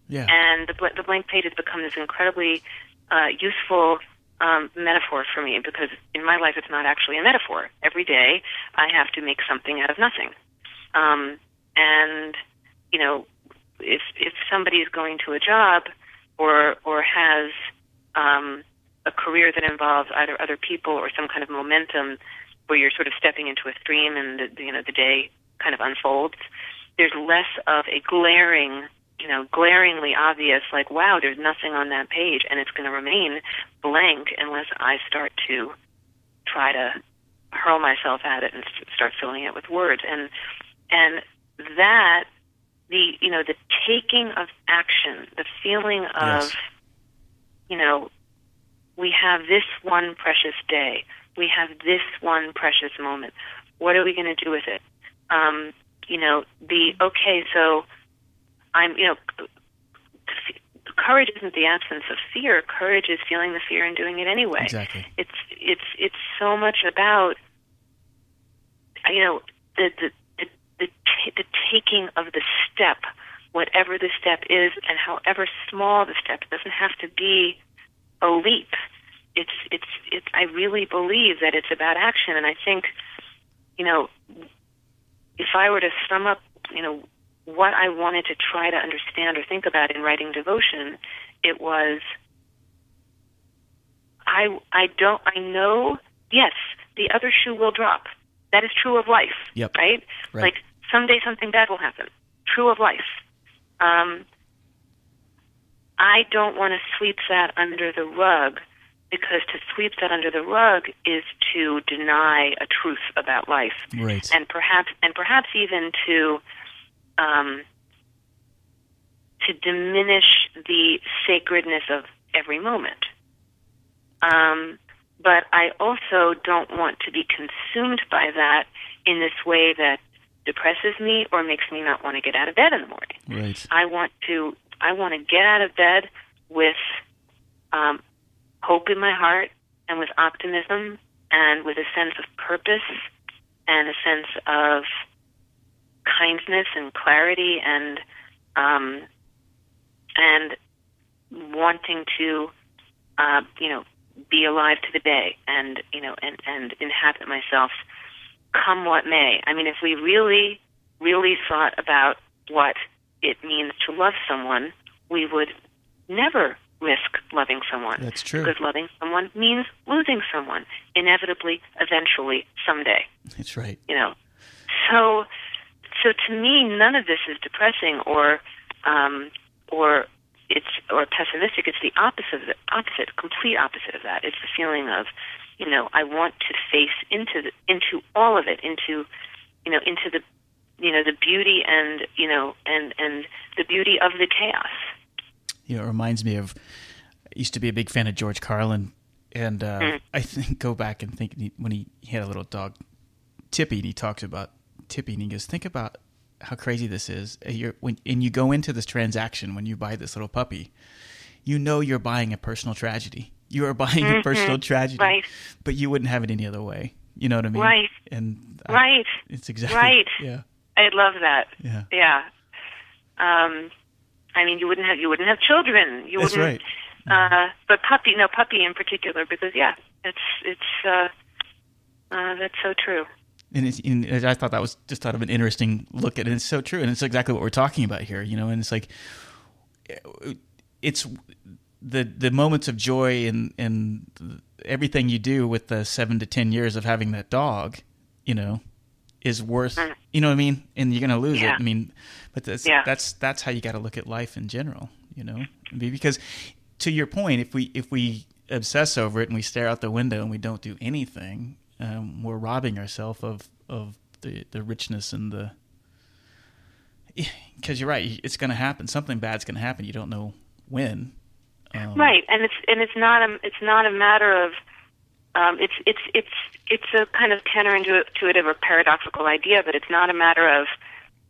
Yeah. And the the blank page has become this incredibly uh, useful um, metaphor for me because in my life it's not actually a metaphor. Every day I have to make something out of nothing. Um, and you know, if if somebody is going to a job or or has um, a career that involves either other people or some kind of momentum where you're sort of stepping into a stream and the, you know the day kind of unfolds, there's less of a glaring you know, glaringly obvious, like, wow, there's nothing on that page, and it's going to remain blank unless I start to try to hurl myself at it and start filling it with words. And and that the you know the taking of action, the feeling of Yes. you know we have this one precious day, we have this one precious moment. What are we going to do with it? Um, you know the okay, so I'm you know courage isn't the absence of fear. Courage is feeling the fear and doing it anyway Exactly. it's it's it's so much about you know the the the, the, t- the taking of the step whatever the step is and however small the step it doesn't have to be a leap it's it's it's i really believe that it's about action and i think you know if i were to sum up you know what i wanted to try to understand or think about in writing devotion it was I I don't I know yes the other shoe will drop that is true of life Yep. right? Right. like someday something bad will happen true of life um, I don't want to sweep that under the rug because to sweep that under the rug is to deny a truth about life Right. and perhaps and perhaps even to um, to diminish the sacredness of every moment. Um, but I also don't want to be consumed by that in this way that depresses me or makes me not want to get out of bed in the morning. right. I want to I want to get out of bed with um, hope in my heart and with optimism and with a sense of purpose and a sense of kindness and clarity and um, and wanting to uh, you know be alive to the day and you know and and inhabit myself come what may. I mean, if we really really thought about what it means to love someone, we would never risk loving someone. That's true. Because loving someone means losing someone, inevitably, eventually, someday. That's right. You know, so so to me, none of this is depressing or um, or it's or pessimistic. It's the opposite of the opposite, complete opposite of that. It's the feeling of, you know, I want to face into the, into all of it, into you know, into the you know the beauty and you know and and the beauty of the chaos. You know, it reminds me of. I used to be a big fan of George Carlin, and uh, Mm. I think go back and think when he, he had a little dog, Tippy, and he talks about Tippy, and he goes, "Think about how crazy this is. Uh, You're when and you go into this transaction when you buy this little puppy, you know you're buying a personal tragedy. You are buying a personal tragedy, Mm-hmm. Right. But you wouldn't have it any other way. You know what I mean? Right. And I- Right. it's exactly Right. Yeah. I love that. Yeah. Yeah. Um, I mean, you wouldn't have you wouldn't have children. You That's wouldn't. right. Uh, but puppy, no puppy in particular, because yeah, it's it's uh, uh, that's so true. And, it's, and I thought that was just thought of an interesting look at it. And it's so true, and it's exactly what we're talking about here, you know. And it's like, it's the the moments of joy and and everything you do with the seven to ten years of having that dog, you know, is worth. You know what I mean? And you're gonna lose Mm. Yeah. it. I mean, but that's Yeah. that's that's how you got to look at life in general, you know. Because to your point, if we if we obsess over it and we stare out the window and we don't do anything, um, we're robbing ourselves of of the the richness and the because you're right it's going to happen. Something bad's going to happen. You don't know when. Um, Right, and it's and it's not a it's not a matter of um, it's it's it's it's a kind of counterintuitive or paradoxical idea, but it's not a matter of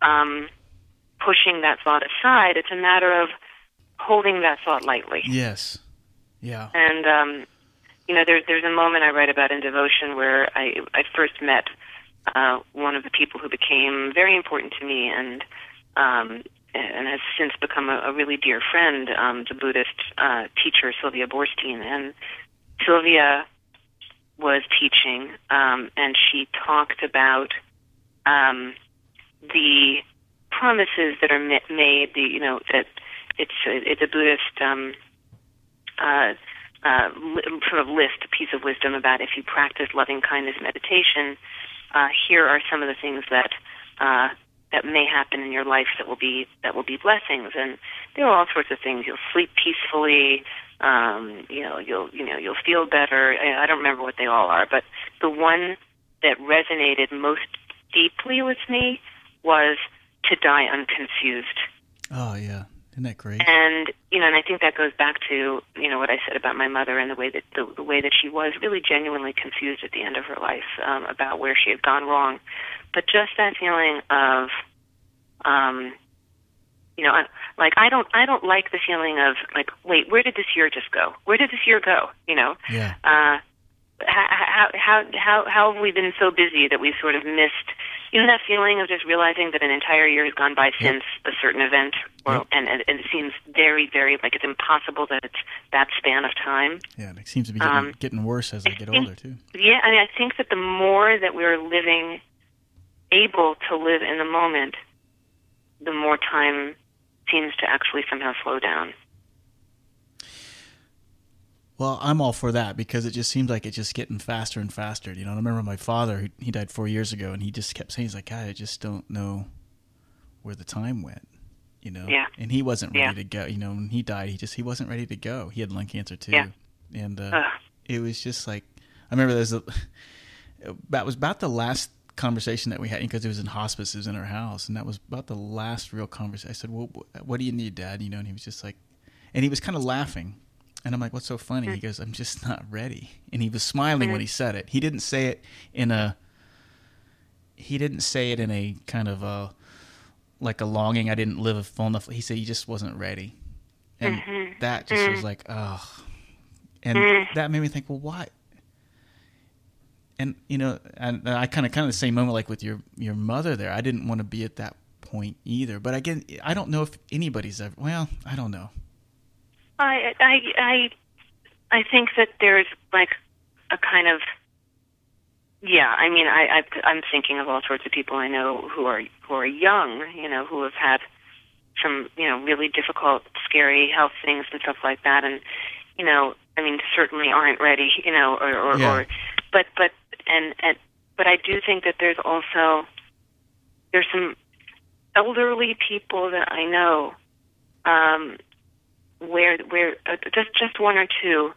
um, pushing that thought aside. It's a matter of holding that thought lightly. yes. Yeah. And um, you know, there's there's a moment I write about in devotion where I I first met uh, one of the people who became very important to me, and um, and has since become a, a really dear friend, um, the Buddhist uh, teacher Sylvia Boorstein. And Sylvia was teaching, um, and she talked about um, the promises that are made. The you know that it's a, it's a Buddhist um, uh, uh, sort of list, a piece of wisdom about if you practice loving kindness meditation. Uh, here are some of the things that uh, that may happen in your life that will be that will be blessings, and there are all sorts of things. You'll sleep peacefully. Um, you know, you'll you know you'll feel better. I, I don't remember what they all are, but the one that resonated most deeply with me was to die unconfused. Oh yeah, isn't that great? And you know, and I think that goes back to you know what I said about my mother and the way that the, the way that she was really genuinely confused at the end of her life um, about where she had gone wrong. But just that feeling of um you know like i don't i don't like the feeling of like wait where did this year just go? Where did this year go? You know? Yeah. Uh how how how how have we been so busy that we've sort of missed you know that feeling of just realizing that an entire year has gone by yep. since a certain event or yep. and, and it seems very very like it's impossible that it's that span of time yeah it seems to be getting, um, getting worse as i, I get think, older too yeah i mean i think that the more that we're living able to live in the moment, the more time seems to actually somehow slow down. Well, I'm all for that because it just seems like it's just getting faster and faster. You know, I remember my father; he died four years ago, and he just kept saying, "He's like, I just don't know where the time went." You know, yeah. and he wasn't ready yeah. to go. You know, when he died, he just he wasn't ready to go. He had lung cancer too, yeah. and uh, it was just like I remember there's a that was about the last conversation that we had because it was in hospice, it was in our house, and that was about the last real conversation. I said, "Well, what do you need, Dad?" You know, and he was just like, and he was kind of laughing, and I'm like, "What's so funny?" He goes, "I'm just not ready," and he was smiling when he said it. He didn't say it in a, he didn't say it in a kind of a, like a longing. I didn't live a full enough. He said he just wasn't ready, and mm-hmm. that just mm-hmm. was like, oh, and mm-hmm. that made me think, well, why? and you know, and I kind of kind of the same moment like with your your mother there. I didn't want to be at that point either. But again, I don't know if anybody's ever. Well, I don't know. I I I I think that there's like a kind of yeah. I mean, I, I I'm thinking of all sorts of people I know who are who are young. You know, who have had some you know really difficult, scary health things and stuff like that, and you know, I mean, certainly aren't ready. You know, or or, yeah. or but but and and but I do think that there's also there's some elderly people that I know um, where where uh, just just one or two.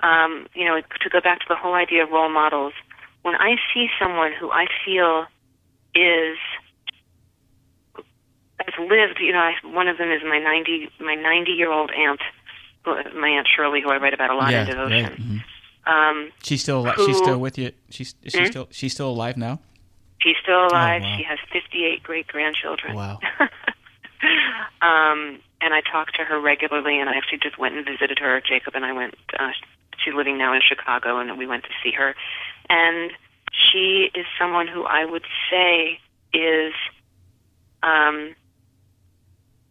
Um, you know, to go back to the whole idea of role models. When I see someone who I feel is has lived, you know, I, one of them is my ninety my ninety year old aunt, my aunt Shirley, who I write about a lot yeah, in devotion. Right. Mm-hmm. Um, she's still who, she's still with you. She's is she hmm? still she's still alive now. She's still alive. Oh, wow. She has 58 great grandchildren. Wow. um, and I talk to her regularly, and I actually just went and visited her. Jacob and I went. Uh, she's living now in Chicago, and we went to see her. And she is someone who I would say is, um,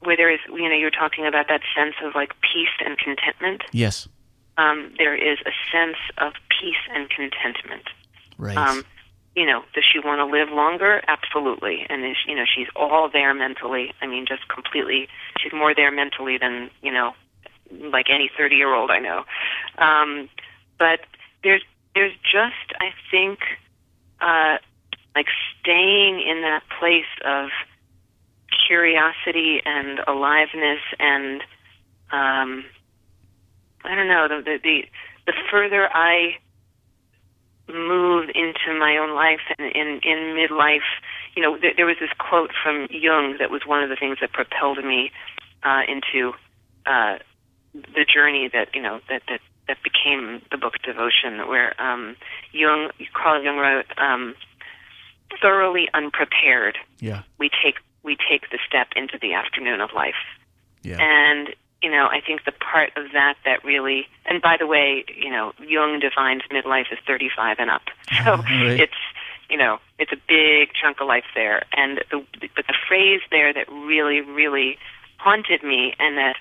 where there is, you know, you're talking about that sense of like peace and contentment. Yes. Um, there is a sense of peace and contentment. Right. Um, you know, does she want to live longer? Absolutely. And is, you know, she's all there mentally. I mean, just completely. She's more there mentally than you know, like any thirty-year-old I know. Um, but there's there's just I think uh, like staying in that place of curiosity and aliveness and um, I don't know the the the, the further I move into my own life and in in midlife you know there, there was this quote from jung that was one of the things that propelled me uh into uh the journey that you know that that that became the book devotion where um jung carl jung wrote um thoroughly unprepared Yeah. we take we take the step into the afternoon of life Yeah. and you know, I think the part of that that really, and by the way, you know, Jung defines midlife as 35 and up. So Right. it's, you know, it's a big chunk of life there. And the but the phrase there that really, really haunted me and that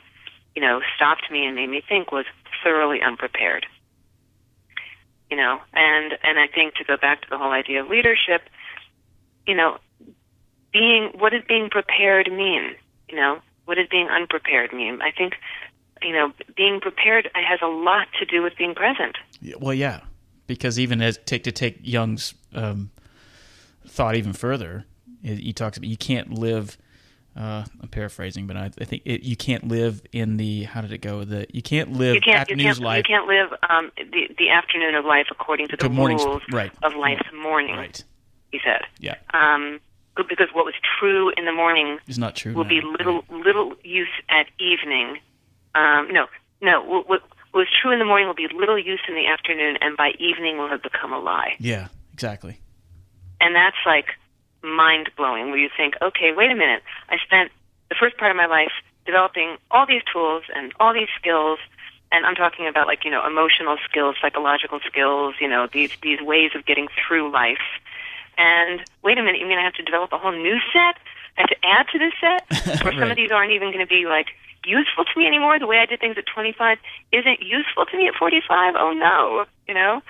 you know stopped me and made me think was thoroughly unprepared. You know, and and I think to go back to the whole idea of leadership, you know, being what does being prepared mean? You know, what does being unprepared mean? I think you know, being prepared has a lot to do with being present. Well, yeah, because even as take to take Jung's um, thought even further, he talks about you can't live. Uh, I'm paraphrasing, but I, I think it, you can't live in the how did it go? The you can't live you can't, afternoon's you can't, life. You can't live um, the the afternoon of life according to the rules right. of life's morning. Right. He said. Yeah, Um, because what was true in the morning is not true. will now, be little little use at evening. Um, no, no. What, what was true in the morning will be little use in the afternoon, and by evening will have become a lie. Yeah, exactly. And that's like mind blowing. Where you think, okay, wait a minute. I spent the first part of my life developing all these tools and all these skills. And I'm talking about like you know emotional skills, psychological skills, you know these these ways of getting through life. And wait a minute, you mean I have to develop a whole new set? I have to add to this set, or some Right. of these aren't even going to be like useful to me anymore. The way I did things at 25 isn't useful to me at 45. Oh no, you know.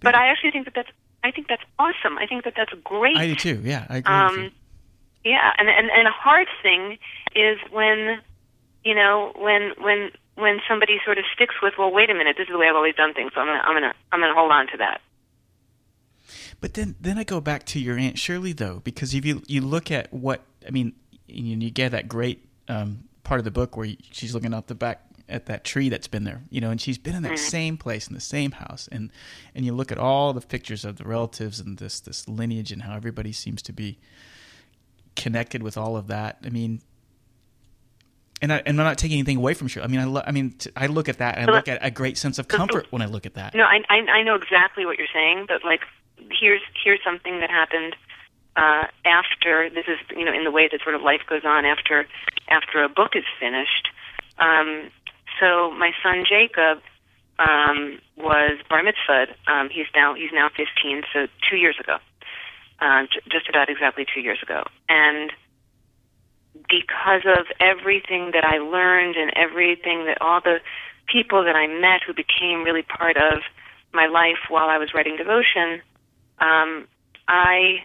But I actually think that that's I think that's awesome. I think that that's great. I do too. Yeah, I agree. Um, yeah, and, and and a hard thing is when, you know, when when when somebody sort of sticks with, well, wait a minute, this is the way I've always done things, so I'm gonna I'm gonna I'm gonna hold on to that. But then, then I go back to your aunt Shirley though, because if you you look at what I mean, you, you get that great um, part of the book where she's looking out the back at that tree that's been there, you know, and she's been in that same place in the same house, and and you look at all the pictures of the relatives and this this lineage and how everybody seems to be connected with all of that. I mean. And, I, and I'm not taking anything away from Shirley. I mean, I, lo- I mean, t- I look at that and I look at a great sense of comfort when I look at that. No, I, I I know exactly what you're saying, but like here's here's something that happened uh, after this is you know in the way that sort of life goes on after after a book is finished. Um, so my son Jacob um, was bar mitzvahed. Um, he's now he's now 15, so two years ago, uh, j- just about exactly two years ago, and because of everything that I learned and everything that all the people that I met who became really part of my life while I was writing devotion, um, I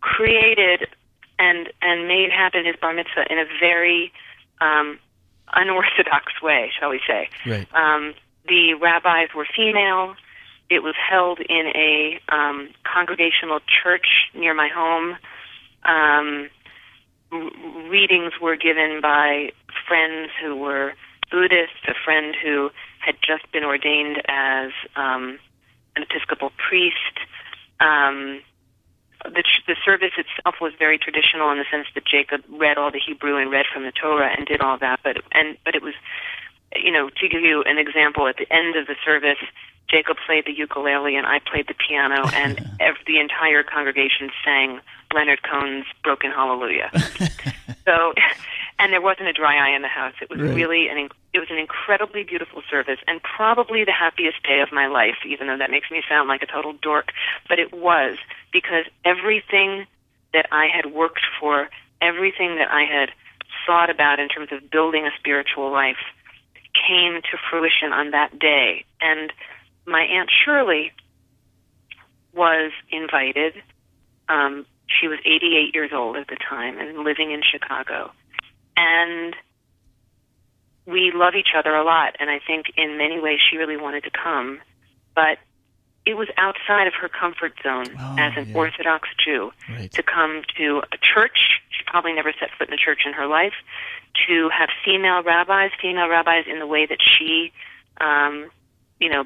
created and and made happen his bar mitzvah in a very um, unorthodox way, shall we say? Right. Um, the rabbis were female. It was held in a um, congregational church near my home. Um, r- readings were given by friends who were Buddhists, a friend who had just been ordained as um, an Episcopal priest. Um, the, the service itself was very traditional in the sense that Jacob read all the Hebrew and read from the Torah and did all that. But and but it was, you know, to give you an example, at the end of the service, Jacob played the ukulele and I played the piano, and ev- the entire congregation sang Leonard Cohen's "Broken Hallelujah." so, and there wasn't a dry eye in the house. It was Right. really an it was an incredibly beautiful service, and probably the happiest day of my life. Even though that makes me sound like a total dork, but it was because everything that I had worked for, everything that I had thought about in terms of building a spiritual life, came to fruition on that day. And my aunt Shirley was invited. Um, she was 88 years old at the time and living in Chicago. And we love each other a lot, and I think in many ways she really wanted to come, but it was outside of her comfort zone Oh, as an yeah. Orthodox Jew Right. to come to a church. She probably never set foot in a church in her life. To have female rabbis, female rabbis in the way that she, um, you know,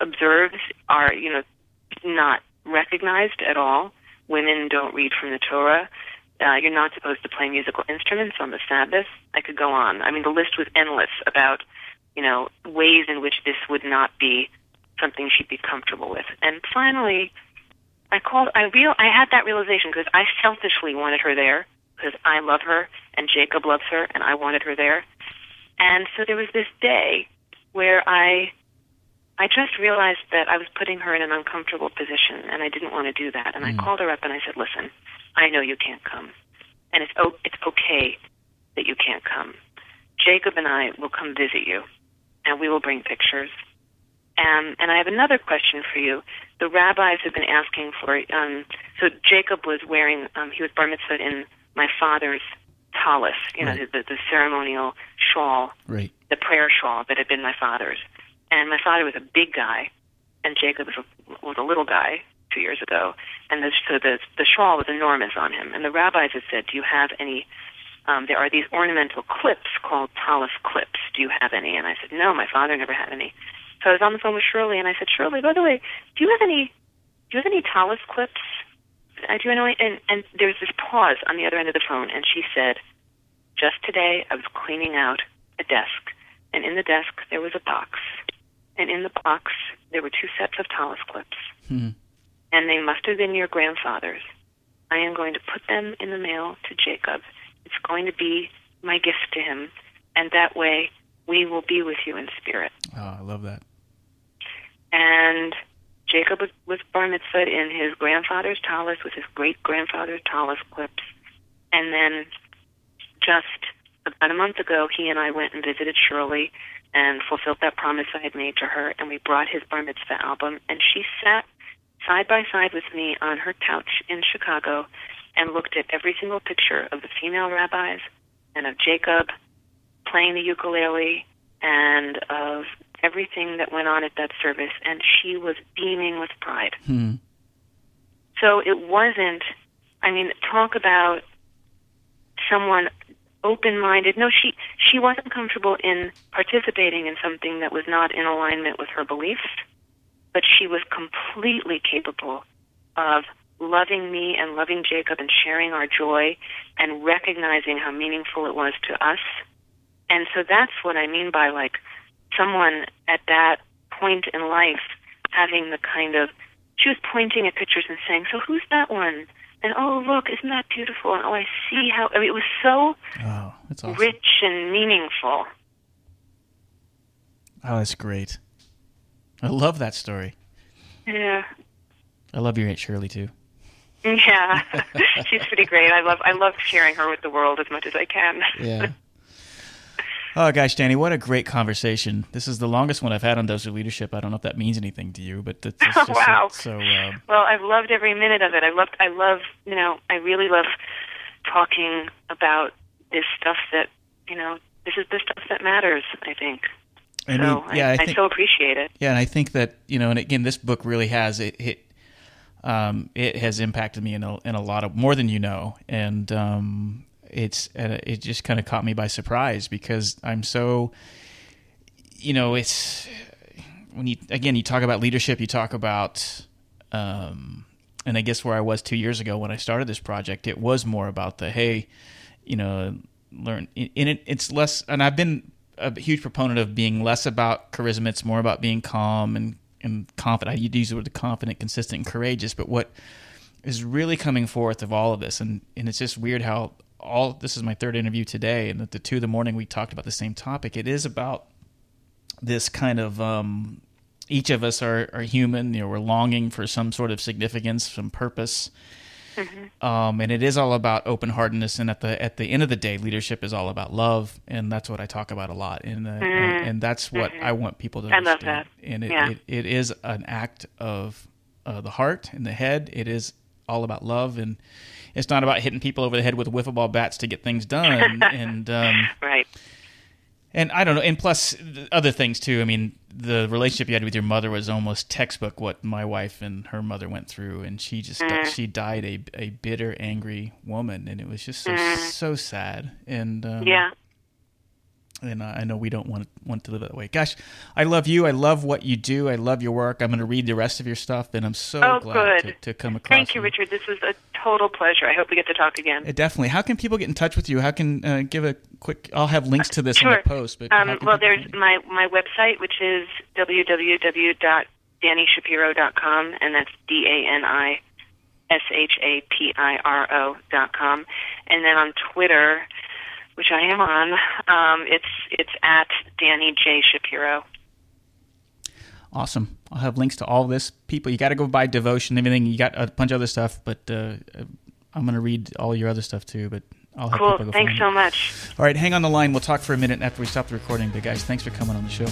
observes are, you know, not recognized at all. Women don't read from the Torah. Uh, you're not supposed to play musical instruments on the Sabbath. I could go on. I mean, the list was endless about, you know, ways in which this would not be something she'd be comfortable with. And finally, I called. I real. I had that realization because I selfishly wanted her there because I love her and Jacob loves her and I wanted her there. And so there was this day where I I just realized that I was putting her in an uncomfortable position, and I didn't want to do that. And I called her up and I said, "Listen, I know you can't come, and it's o- it's okay that you can't come. Jacob and I will come visit you, and we will bring pictures. Um, and I have another question for you. The rabbis have been asking for. Um, so Jacob was wearing. Um, he was bar mitzvahed in my father's tallis, you know, Right. the, the ceremonial shawl Right. the prayer shawl that had been my father's. And my father was a big guy, and Jacob was a, was a little guy two years ago. And the, so the the shawl was enormous on him. And the rabbis had said, "Do you have any?" Um, there are these ornamental clips called tallis clips. Do you have any? And I said, No, my father never had any. So I was on the phone with Shirley, and I said, Shirley, by the way, do you have any? Do you have any tallis clips? Uh, do know? any-" And and there was this pause on the other end of the phone, and she said, Just today, I was cleaning out a desk, and in the desk there was a box, and in the box there were two sets of tallis clips, Hmm. and they must have been your grandfather's. I am going to put them in the mail to Jacob. It's going to be my gift to him, and that way we will be with you in spirit. Oh, I love that. And Jacob was, bar mitzvahed in his grandfather's tallis with his great grandfather's tallis clips. And then just about a month ago, he and I went and visited Shirley and fulfilled that promise I had made to her. And we brought his bar mitzvah album, and she sat side by side with me on her couch in Chicago and looked at every single picture of the female rabbis and of Jacob playing the ukulele and of everything that went on at that service, and she was beaming with pride. Hmm. So it wasn't, I mean, talk about someone open-minded. No, she she wasn't comfortable in participating in something that was not in alignment with her beliefs, but she was completely capable of loving me and loving Jacob and sharing our joy and recognizing how meaningful it was to us. And so that's what I mean by like someone at that point in life having the kind of she was pointing at pictures and saying, "So who's that one?" And oh, look, isn't that beautiful? And oh, I see how. I mean, it was so Oh, that's awesome. rich and meaningful. Oh, that's great. I love that story. Yeah, I love your Aunt Shirley too. yeah, she's pretty great. I love I love sharing her with the world as much as I can. Yeah. Oh gosh, Dani, what a great conversation! This is the longest one I've had on Dose of Leadership. I don't know if that means anything to you, but it's, just Wow. so. so um, Well, I've loved every minute of it. I loved, I love, you know, I really love talking about this stuff that, you know, this is the stuff that matters. I think. I so mean, yeah, I, I, think, so appreciate it. yeah, and I think that you know, and again, this book really has it. it um, it has impacted me in a, in a lot of more than you know, and um, it's uh, it just kind of caught me by surprise because I'm so, you know, it's when you again you talk about leadership, you talk about, um, and I guess where I was two years ago when I started this project, it was more about the hey, you know, learn in it. It's less, and I've been a huge proponent of being less about charisma. It's more about being calm and and confident. I use the word confident, consistent, and courageous. But what is really coming forth of all of this, and and it's just weird how all this is my third interview today, and at the two of the morning we talked about the same topic. It is about this kind of um, each of us are, are human. You know, we're longing for some sort of significance, some purpose. Um, and it is all about open heartedness, and at the at the end of the day, leadership is all about love, and that's what I talk about a lot, and uh, and, and that's what I want people to I love understand. that. And it, Yeah. it, it is an act of uh, the heart and the head. It is all about love, and it's not about hitting people over the head with wiffle ball bats to get things done. and um, Right. and I don't know, and plus other things too. I mean, the relationship you had with your mother was almost textbook what my wife and her mother went through, and she just she died a a bitter, angry woman, and it was just so so sad. And um, Yeah. And I know we don't want want to live that way. Gosh, I love you. I love what you do. I love your work. I'm going to read the rest of your stuff, and I'm so Oh, glad to, good. to come across. Thank you, Richard. This was a total pleasure. I hope we get to talk again. Uh, Definitely. How can people get in touch with you? How can uh, give a quick? I'll have links to this in Sure. the post. But Um, well, there's you? my my website, which is www.danishapiro.com, and that's D A N I S H A P I R O dot com, and then on Twitter, which I am on, um, it's it's at Dani J Shapiro. Awesome. I'll have links to all this. People, you got to go buy Devotion, everything. You got a bunch of other stuff, but uh, I'm going to read all your other stuff too. But I'll have Cool. Thanks so much. All right, hang on the line. We'll talk for a minute after we stop the recording. But guys, thanks for coming on the show.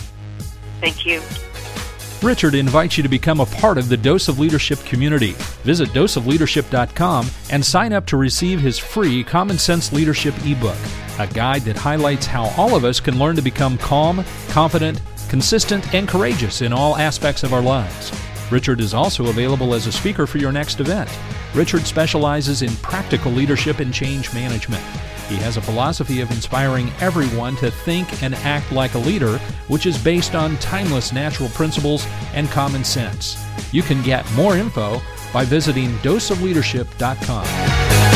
Thank you. Richard invites you to become a part of the Dose of Leadership community. Visit doseofleadership.com and sign up to receive his free Common Sense Leadership ebook, a guide that highlights how all of us can learn to become calm, confident, consistent, and courageous in all aspects of our lives. Richard is also available as a speaker for your next event. Richard specializes in practical leadership and change management. He has a philosophy of inspiring everyone to think and act like a leader, which is based on timeless natural principles and common sense. You can get more info by visiting doseofleadership.com.